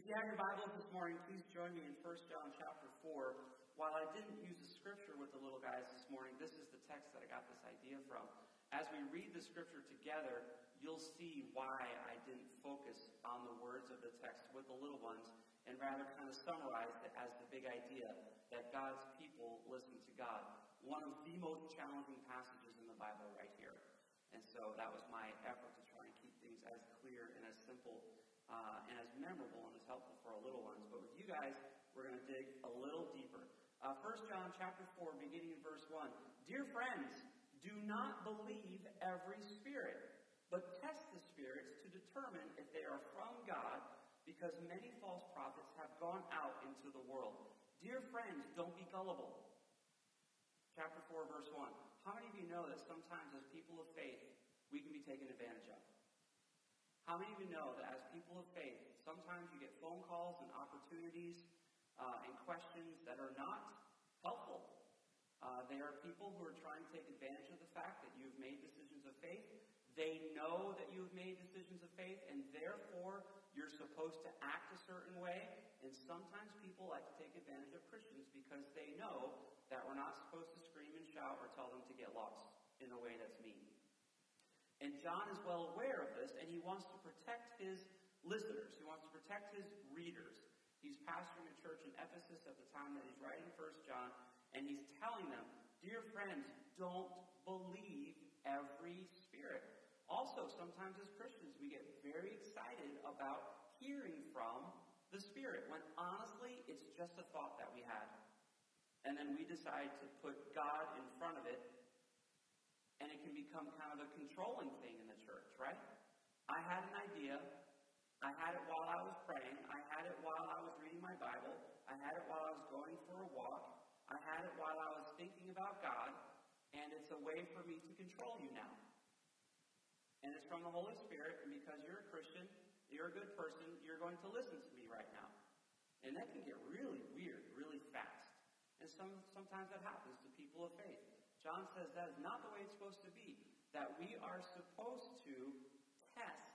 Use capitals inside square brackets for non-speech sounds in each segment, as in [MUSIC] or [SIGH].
If you have your Bible this morning, please join me in 1 John chapter 4. While I didn't use the scripture with the little guys this morning, this is the text that I got this idea from. As we read the scripture together, you'll see why I didn't focus on the words of the text with the little ones and rather kind of summarize it as the big idea that God's people listen to God. One of the most challenging passages in the Bible right here. And so that was my effort to try and keep things as clear and as simple uh, and as memorable and as helpful for our little ones. But with you guys, we're going to dig a little deeper. Uh, 1 John chapter 4, beginning in verse 1. Dear friends, do not believe every spirit, but test the spirits to determine if they are from God, because many false prophets have gone out into the world. Dear friends, don't be gullible. Chapter 4, verse 1. How many of you know that sometimes as people of faith, we can be taken advantage of? How many of you know that as people of faith, sometimes you get phone calls and opportunities uh, and questions that are not helpful? Uh, they are people who are trying to take advantage of the fact that you've made decisions of faith. They know that you've made decisions of faith, and therefore you're supposed to act a certain way. And sometimes people like to take advantage of Christians because they know that we're not supposed to scream and shout or tell them to get lost in a way that's mean. And John is well aware of this, and he wants to protect his listeners. He wants to protect his readers. He's pastoring a church in Ephesus at the time that he's writing First John, and he's telling them, Dear friends, don't believe every spirit. Also, sometimes as Christians, we get very excited about hearing from the Spirit when honestly, it's just a thought that we had. And then we decide to put God in front of it and it can become kind of a controlling thing in the church, right? I had an idea. I had it while I was praying. I had it while I was reading my Bible. I had it while I was going for a walk. I had it while I was thinking about God. And it's a way for me to control you now. And it's from the Holy Spirit. And because you're a Christian, you're a good person, you're going to listen to me right now. And that can get really weird, really fast. And some, sometimes that happens to people of faith. John says that is not the way it's supposed to be. That we are supposed to test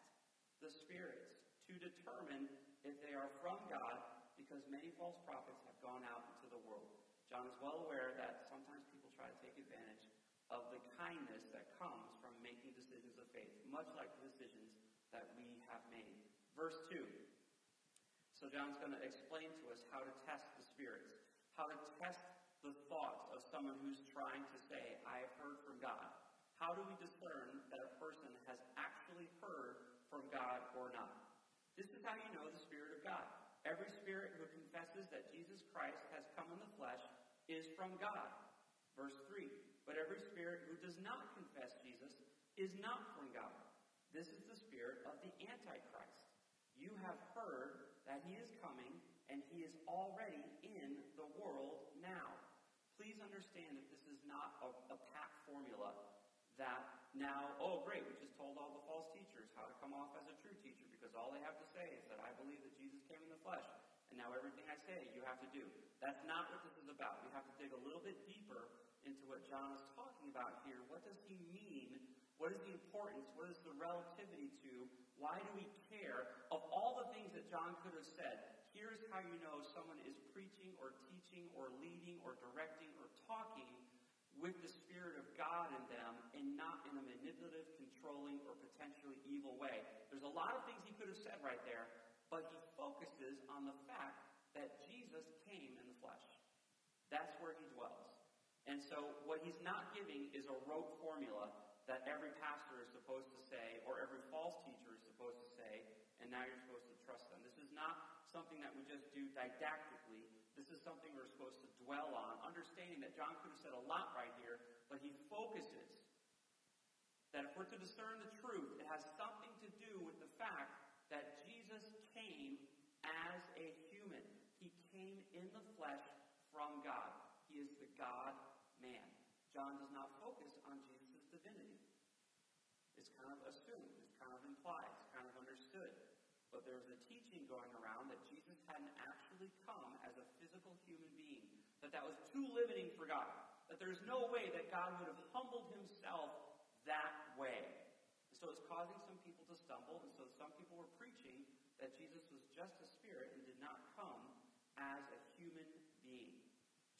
the spirits to determine if they are from God, because many false prophets have gone out into the world. John is well aware that sometimes people try to take advantage of the kindness that comes from making decisions of faith, much like the decisions that we have made. Verse 2. So John's going to explain to us how to test the spirits, how to test the thoughts of someone who's trying to say, I have heard from God? How do we discern that a person has actually heard from God or not? This is how you know the Spirit of God. Every spirit who confesses that Jesus Christ has come in the flesh is from God. Verse 3 But every spirit who does not confess Jesus is not from God. This is the spirit of the Antichrist. You have heard that he is coming, and he is already in the world now please understand that this is not a, a pat formula that now, oh, great, we just told all the false teachers how to come off as a true teacher because all they have to say is that I believe that Jesus came in the flesh. And now everything I say you have to do. That's not what this is about. We have to dig a little bit deeper into what John is talking about here. What does he mean? What is the importance? What is the relativity to? Why do we care? Of all the things that John could have said, here's how you know someone is preaching or teaching or leading or directing or talking with the Spirit of God in them and not in a manipulative, controlling, or potentially evil way. There's a lot of things he could have said right there, but he focuses on the fact that Jesus came in the flesh. That's where he dwells. And so, what he's not giving is a rote formula that every pastor is supposed to say, or every false teacher is supposed to say, and now you're supposed to trust them. This is not something that we just do didactically. This is something we're supposed to dwell on, understanding that John could have said a lot right here, but he focuses that if we're to discern the truth, it has something to do with the fact that Jesus came as a human. He came in the flesh from God. He is the God man. John does not focus on Jesus' divinity. It's kind of assumed, it's kind of implied, it's kind of understood. But there was a teaching going around that Jesus hadn't actually come as a human being, that that was too limiting for God, that there's no way that God would have humbled himself that way. And so it's causing some people to stumble, and so some people were preaching that Jesus was just a spirit and did not come as a human being.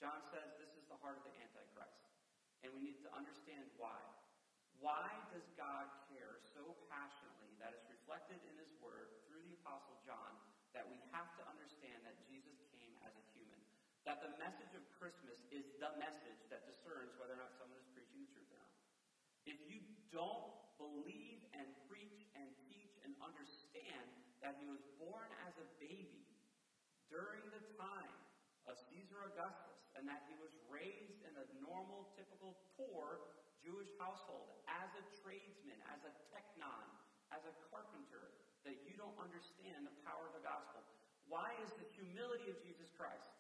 John says this is the heart of the Antichrist, and we need to understand why. Why does God care so passionately that is reflected in his word through the Apostle John that we have to that the message of Christmas is the message that discerns whether or not someone is preaching the truth or not. If you don't believe and preach and teach and understand that He was born as a baby during the time of Caesar Augustus and that He was raised in a normal, typical, poor Jewish household as a tradesman, as a tekton, as a carpenter, that you don't understand the power of the gospel. Why is the humility of Jesus Christ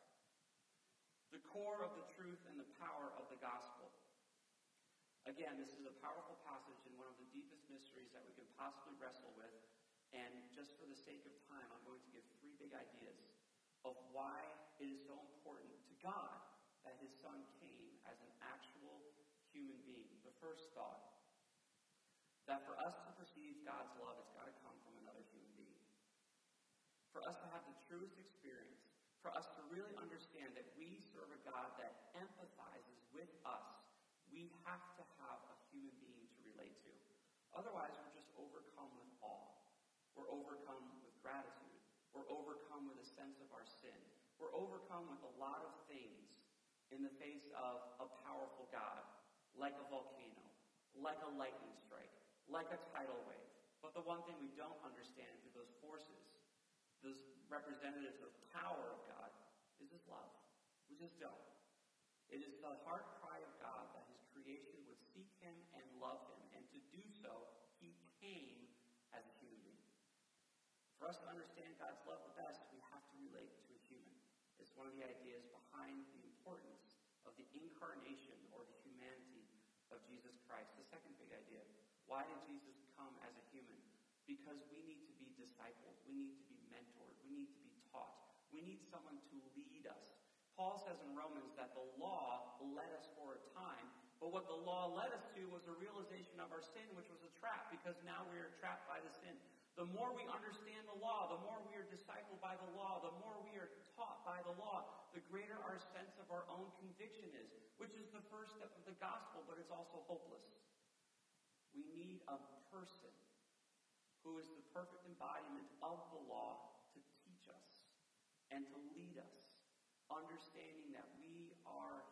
core of the truth and the power of the gospel? Again, this is a powerful passage and one of the deepest mysteries that we could possibly wrestle with. And just for the sake of time, I'm going to give three big ideas of why it is so important to God that his son came as an actual human being. The first thought that for us to perceive God's love, it's got to come from another human being. For us to have the truest experience, for us to really understand that we serve a God that empathizes with us, we have to have a human being to relate to. Otherwise, we're just overcome with awe. We're overcome with gratitude. We're overcome with a sense of our sin. We're overcome with a lot of things in the face of a powerful God, like a volcano, like a lightning strike, like a tidal wave. But the one thing we don't understand through those forces, those representatives of power of God, is His love. We just don't. It is the heart cry of God that His creation would seek Him and love Him, do so, He came as a human being. For us to understand God's love the best, we have to relate to a human. It's one of the ideas behind the importance of the incarnation or the humanity of Jesus Christ. The second big idea why did Jesus come as a human? Because we need to be discipled, we need to be mentored, we need to be taught, we need someone to lead us. Paul says in Romans that the law led us for a time, but what the law led us to was a realization of our sin, which was a trap, because now we are trapped by the sin. The more we understand the law, the more we are discipled by the law, the more we are taught by the law, the greater our sense of our own conviction is, which is the first step of the gospel, but it's also hopeless. We need a person who is the perfect embodiment of the law to teach us and to lead us, understanding that we are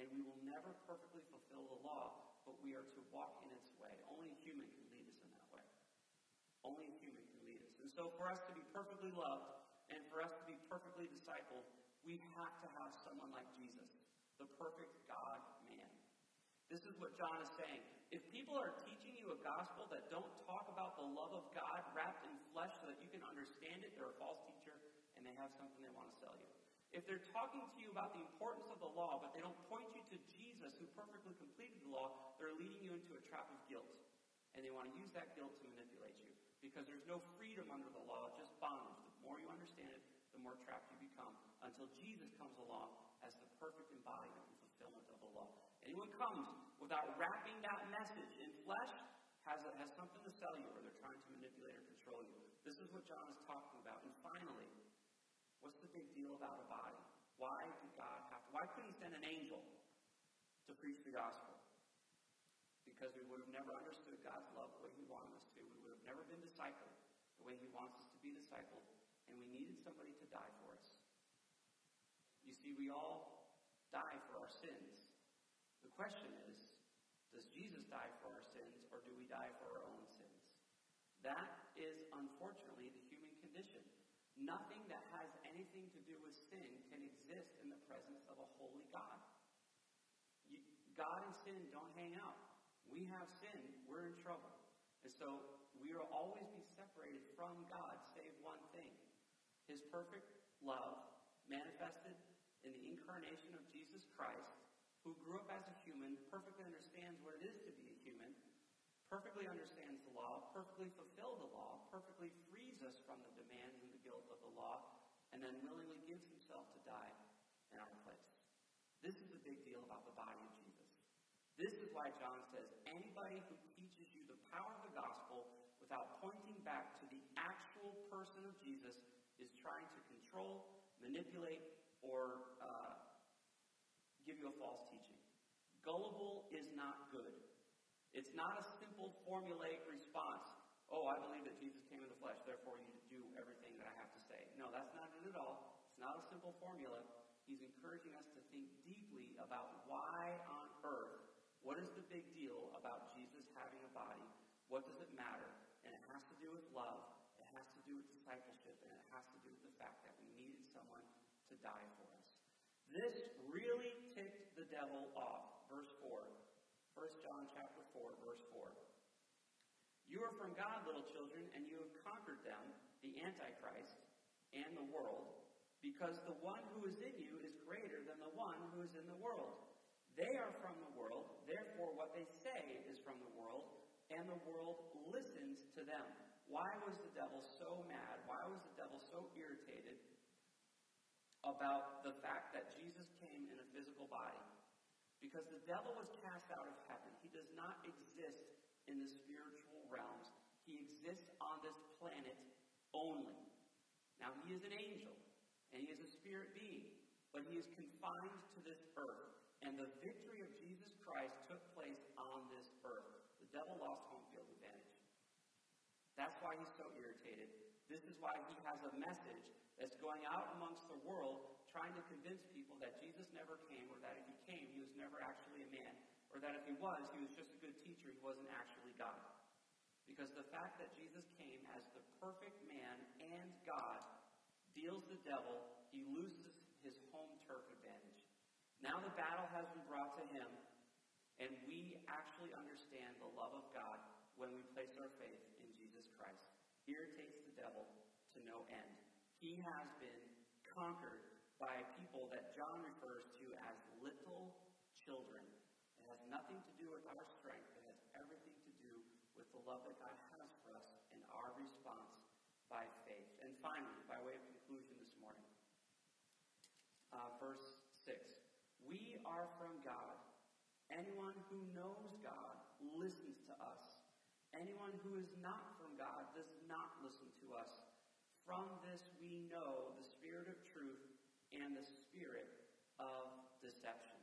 and we will never perfectly fulfill the law, but we are to walk in its way. Only a human can lead us in that way. Only a human can lead us. And so, for us to be perfectly loved and for us to be perfectly discipled, we have to have someone like Jesus, the perfect God man. This is what John is saying. If people are teaching you a gospel that don't talk about the love of God wrapped in flesh so that you can understand it, they're a false teacher and they have something they want to sell you. If they're talking to you about the importance of the law, but they don't point you to Jesus who perfectly completed the law, they're leading you into a trap of guilt. And they want to use that guilt to manipulate you. Because there's no freedom under the law, just bondage. The more you understand it, the more trapped you become. Until Jesus comes along as the perfect embodiment and fulfillment of the law. Anyone comes without wrapping that message in flesh has, a, has something to sell you, or they're trying to manipulate or control you. This is what John is talking about. And finally, what's the big deal about a body? Why did God have to? Why couldn't He send an angel to preach the gospel? because we would have never understood God's love the way He wanted us to. We would have never been discipled the way He wants us to be discipled, and we needed somebody to die for us. You see, we all die for our sins. The question is, does Jesus die for our sins, or do we die for our own sins? That is, unfortunately, the human condition. Nothing that has anything to do with sin can exist in the presence of a holy God. You, God and sin don't hang out we have sin, we're in trouble. And so we will always be separated from God, save one thing His perfect love manifested in the incarnation of Jesus Christ, who grew up as a human, perfectly understands what it is to be perfectly understands the law, perfectly fulfilled the law, perfectly frees us from the demands and the guilt of the law, and then willingly gives himself to die in our place. This is a big deal about the body of Jesus. This is why John says anybody who teaches you the power of the gospel without pointing back to the actual person of Jesus is trying to control, manipulate, or uh, give you a false teaching. Gullible is not good. It's not a simple formulaic response. Oh, I believe that Jesus came in the flesh, therefore you do everything that I have to say. No, that's not it at all. It's not a simple formula. He's encouraging us to think deeply about why on earth, what is the big deal about Jesus having a body? What does it matter? And it has to do with love. It has to do with discipleship, and it has to do with the fact that we needed someone to die for us. This really ticked the devil off. Verse 4. 1 John chapter 4, verse 4. You are from God, little children, and you have conquered them, the Antichrist, and the world, because the one who is in you is greater than the one who is in the world. They are from the world, therefore what they say is from the world, and the world listens to them. Why was the devil so mad? Why was the devil so irritated about the fact that Jesus came in a physical body? Because the devil was cast out of heaven. He does not exist in the spiritual realms. He exists on this planet only. Now, he is an angel, and he is a spirit being, but he is confined to this earth. And the victory of Jesus Christ took place on this earth. The devil lost home field advantage. That's why he's so irritated. This is why he has a message that's going out amongst the world trying to convince people that Jesus never came, or that if he came, he was never actually a man, or that if he was, he was just a good teacher, he wasn't actually God. Because the fact that Jesus came as the perfect man and God deals the devil, he loses his home turf advantage. Now the battle has been brought to him, and we actually understand the love of God when we place our faith in Jesus Christ. Irritates the devil to no end. He has been conquered by people that John refers to as little children. It has nothing to do with our strength. It has everything to do the love that God has for us and our response by faith. And finally, by way of conclusion this morning, uh, verse 6. We are from God. Anyone who knows God listens to us. Anyone who is not from God does not listen to us. From this we know the spirit of truth and the spirit of deception.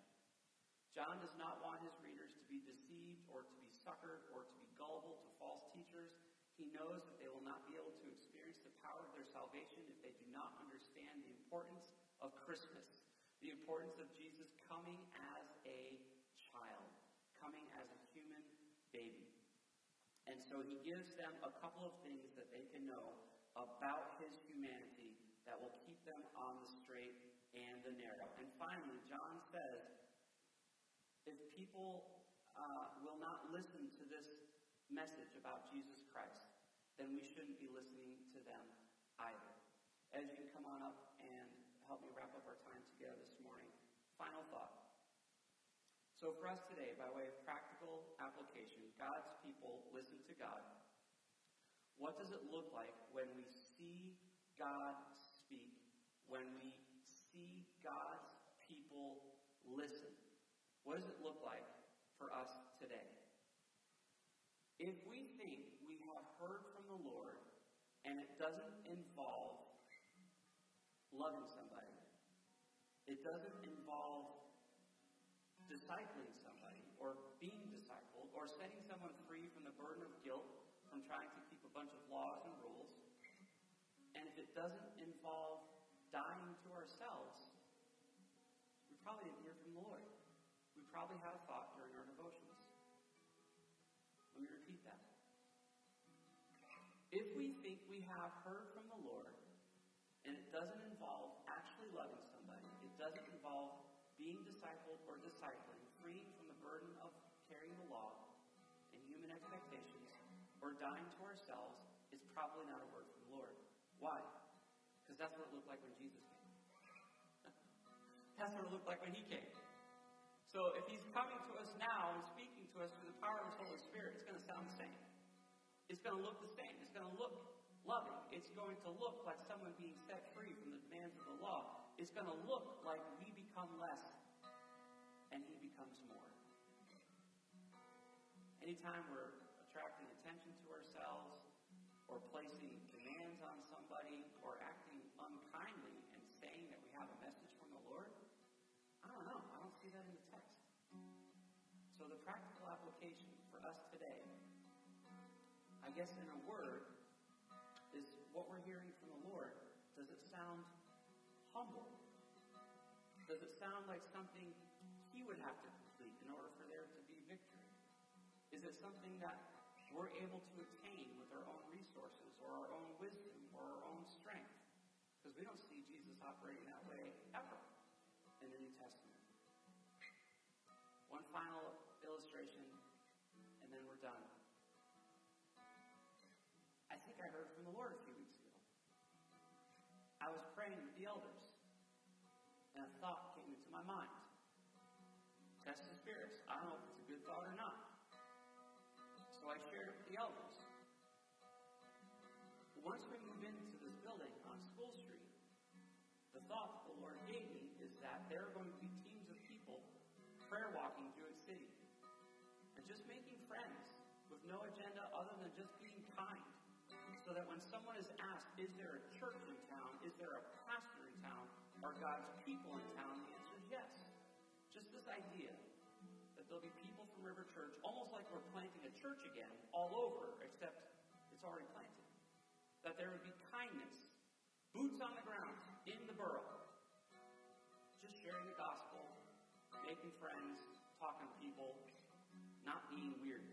John does not want his readers to be deceived or to be suckered or to be gullible to false teachers. He knows that they will not be able to experience the power of their salvation if they do not understand the importance of Christmas, the importance of Jesus coming as a child, coming as a human baby. And so he gives them a couple of things that they can know about his humanity that will keep them on the straight and the narrow. And finally, John says, if people uh, will not listen to this message about Jesus Christ, then we shouldn't be listening to them either. As you come on up and help me wrap up our time together this morning, final thought. So, for us today, by way of practical application, God's people listen to God. What does it look like when we see God speak, when we see God's people listen? What does it look like for us today? If we think we have heard the Lord and it doesn't involve loving somebody, it doesn't involve discipling somebody or being discipled or setting someone free from the burden of guilt from trying to keep a bunch of laws and rules. And if it doesn't involve dying to ourselves, we probably didn't hear from the Lord. We probably had a thought during our devotions. We have heard from the Lord, and it doesn't involve actually loving somebody, it doesn't involve being discipled or discipling, freeing from the burden of carrying the law and human expectations, or dying to ourselves, is probably not a word from the Lord. Why? Because that's what it looked like when Jesus came. [LAUGHS] that's what it looked like when he came. So if he's coming to us now and speaking to us through the power of his Holy Spirit, it's going to sound the same. It's going to look the same. It's going to look loving. It's going to look like someone being set free from the demands of the law. It's going to look like we become less and he becomes more. Anytime we're attracting attention to ourselves or placing demands on somebody or acting unkindly and saying that we have a message from the Lord, I don't know. I don't see that in the text. So the practical application for us today, I guess in a word, Does it sound like something He would have to complete in order for there to be victory? Is it something that we're able to attain with our own resources or our own wisdom or our own strength? Because we don't see Jesus operating that way ever in the New Testament. One final mind. Test the spirits. I don't know if it's a good thought or not. So I shared it with the elders. Once we move into this building on School Street, the thought the Lord gave me is that there are going to be teams of people prayer walking Jewett City and just making friends with no agenda other than just being kind. So that when someone is asked, is there a church in town? Is there a pastor in town? Are God's people in town? Idea that there'll be people from River Church, almost like we're planting a church again, all over, except it's already planted. That there would be kindness, boots on the ground, in the borough, just sharing the gospel, making friends, talking to people, not being weird.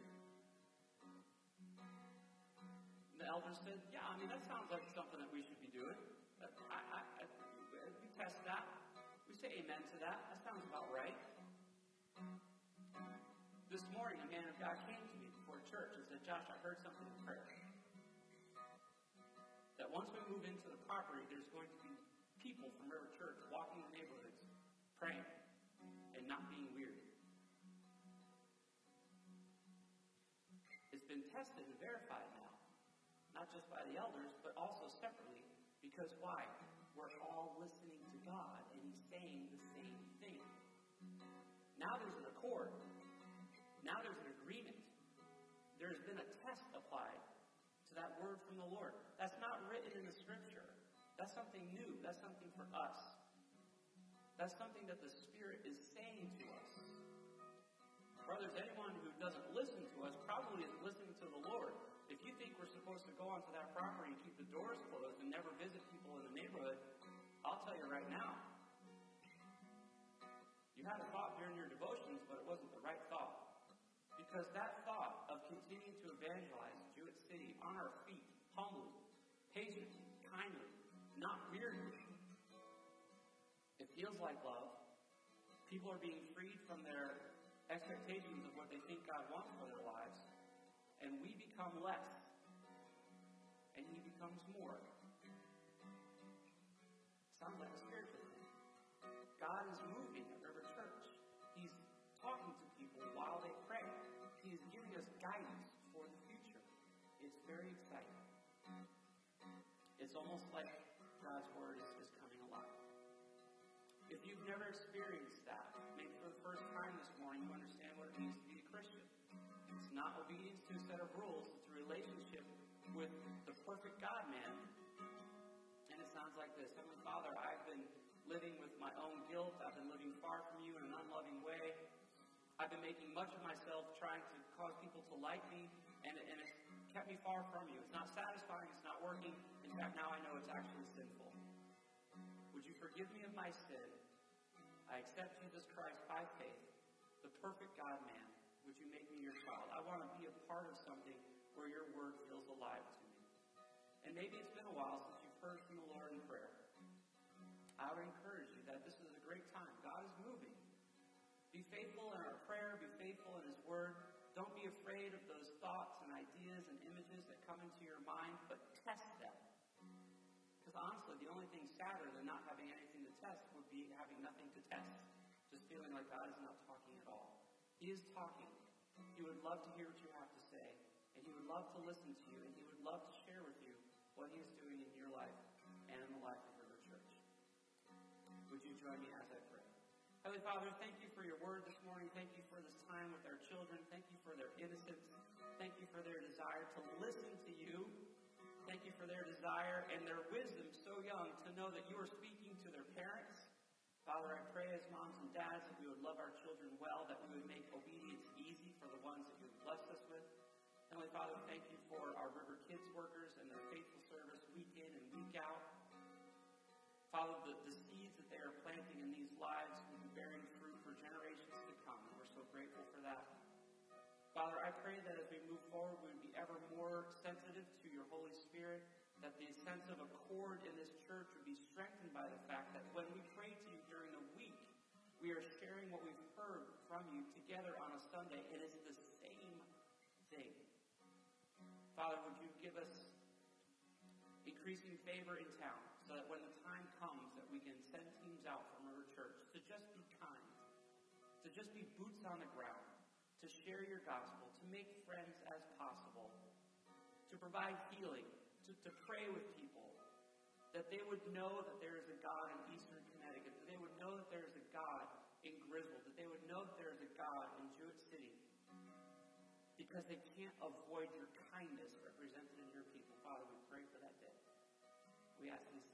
The elders said, Yeah, I mean, that sounds like something that we should be doing. I, I, I, we test that. We say amen to that. That sounds about right. This morning, a man of God came to me before church and said, Josh, I heard something in prayer. That once we move into the property, there's going to be people from River Church walking the neighborhoods, praying, and not being weird. It's been tested and verified now not just by the elders, but also separately. Because why? We're all listening to God, There's been a test applied to that word from the Lord. That's not written in the Scripture. That's something new. That's something for us. That's something that the Spirit is saying to us. Brothers, anyone who doesn't listen to us probably isn't listening to the Lord. If you think we're supposed to go onto that property and keep the doors closed and never visit people in the neighborhood, I'll tell you right now. You had a thought during your devotions, but it wasn't the right thought. Because that thought of continuing to evangelize Jewett City on our feet, humbly, patiently, kindly, not weirdly, it feels like love. People are being freed from their expectations of what they think God wants for their lives and we become less, and he becomes more. It's almost like God's Word is, is coming alive. If you've never experienced that, maybe for the first time this morning, you understand what it means to be a Christian It's not obedience to a set of rules. It's a relationship with the perfect God man. And it sounds like this Heavenly Father, I've been living with my own guilt. I've been living far from you in an unloving way. I've been making much of myself trying to cause people to like me, and, and it's kept me far from you. It's not satisfying, it's not working. Now I know it's actually sinful. Would you forgive me of my sin? I accept Jesus Christ by faith, the perfect God man would you make me your child? I want to be a part of something where your word feels alive to me. And maybe it's been a while since you've heard from the Lord in prayer. I would encourage you that this is a great time. God is moving. Be faithful in our prayer, be faithful in His Word. Don't be afraid of those thoughts and ideas and images that come into your mind, but test them. Because honestly, the only thing sadder than not having anything to test would be having nothing to test. Just feeling like God is not talking at all. He is talking. He would love to hear what you have to say, and He would love to listen to you, and He would love to share with you what He is doing in your life and in the life of River Church. Would you join me as I pray? Heavenly Father, thank you for your word this morning. Thank you for this time with our children. Thank you for their innocence. Thank you for their desire to listen desire and their wisdom so young to know that you are speaking to their parents Father, I pray as moms and dads that we would love our children well, that we would make obedience easy for the ones that you've blessed us with. Heavenly Father, thank you for our River Kids workers and their faithful service week in and week out. Father, the, the seeds that they are planting in these lives will be bearing fruit for generations to come, and we're so grateful for that. Father, I pray that as we move forward, we would be ever more sensitive to your Holy Spirit, that the sense of accord in this church would be strengthened by the fact that when we pray to you during the week, we are sharing what we've heard from you together on a Sunday, it's the same thing. Father, would you give us increasing favor in town so that when the time comes that we can send teams out from River Church to just be kind, to just be boots on the ground, to share your gospel, to make friends as possible, to provide healing, to, to pray with people, that they would know that there is a God in eastern Connecticut, that they would know that there is a God in Griswold, that they would know that there is a God in Jewett City, because they can't avoid your kindness represented in your people. Father, we pray for that day. We ask these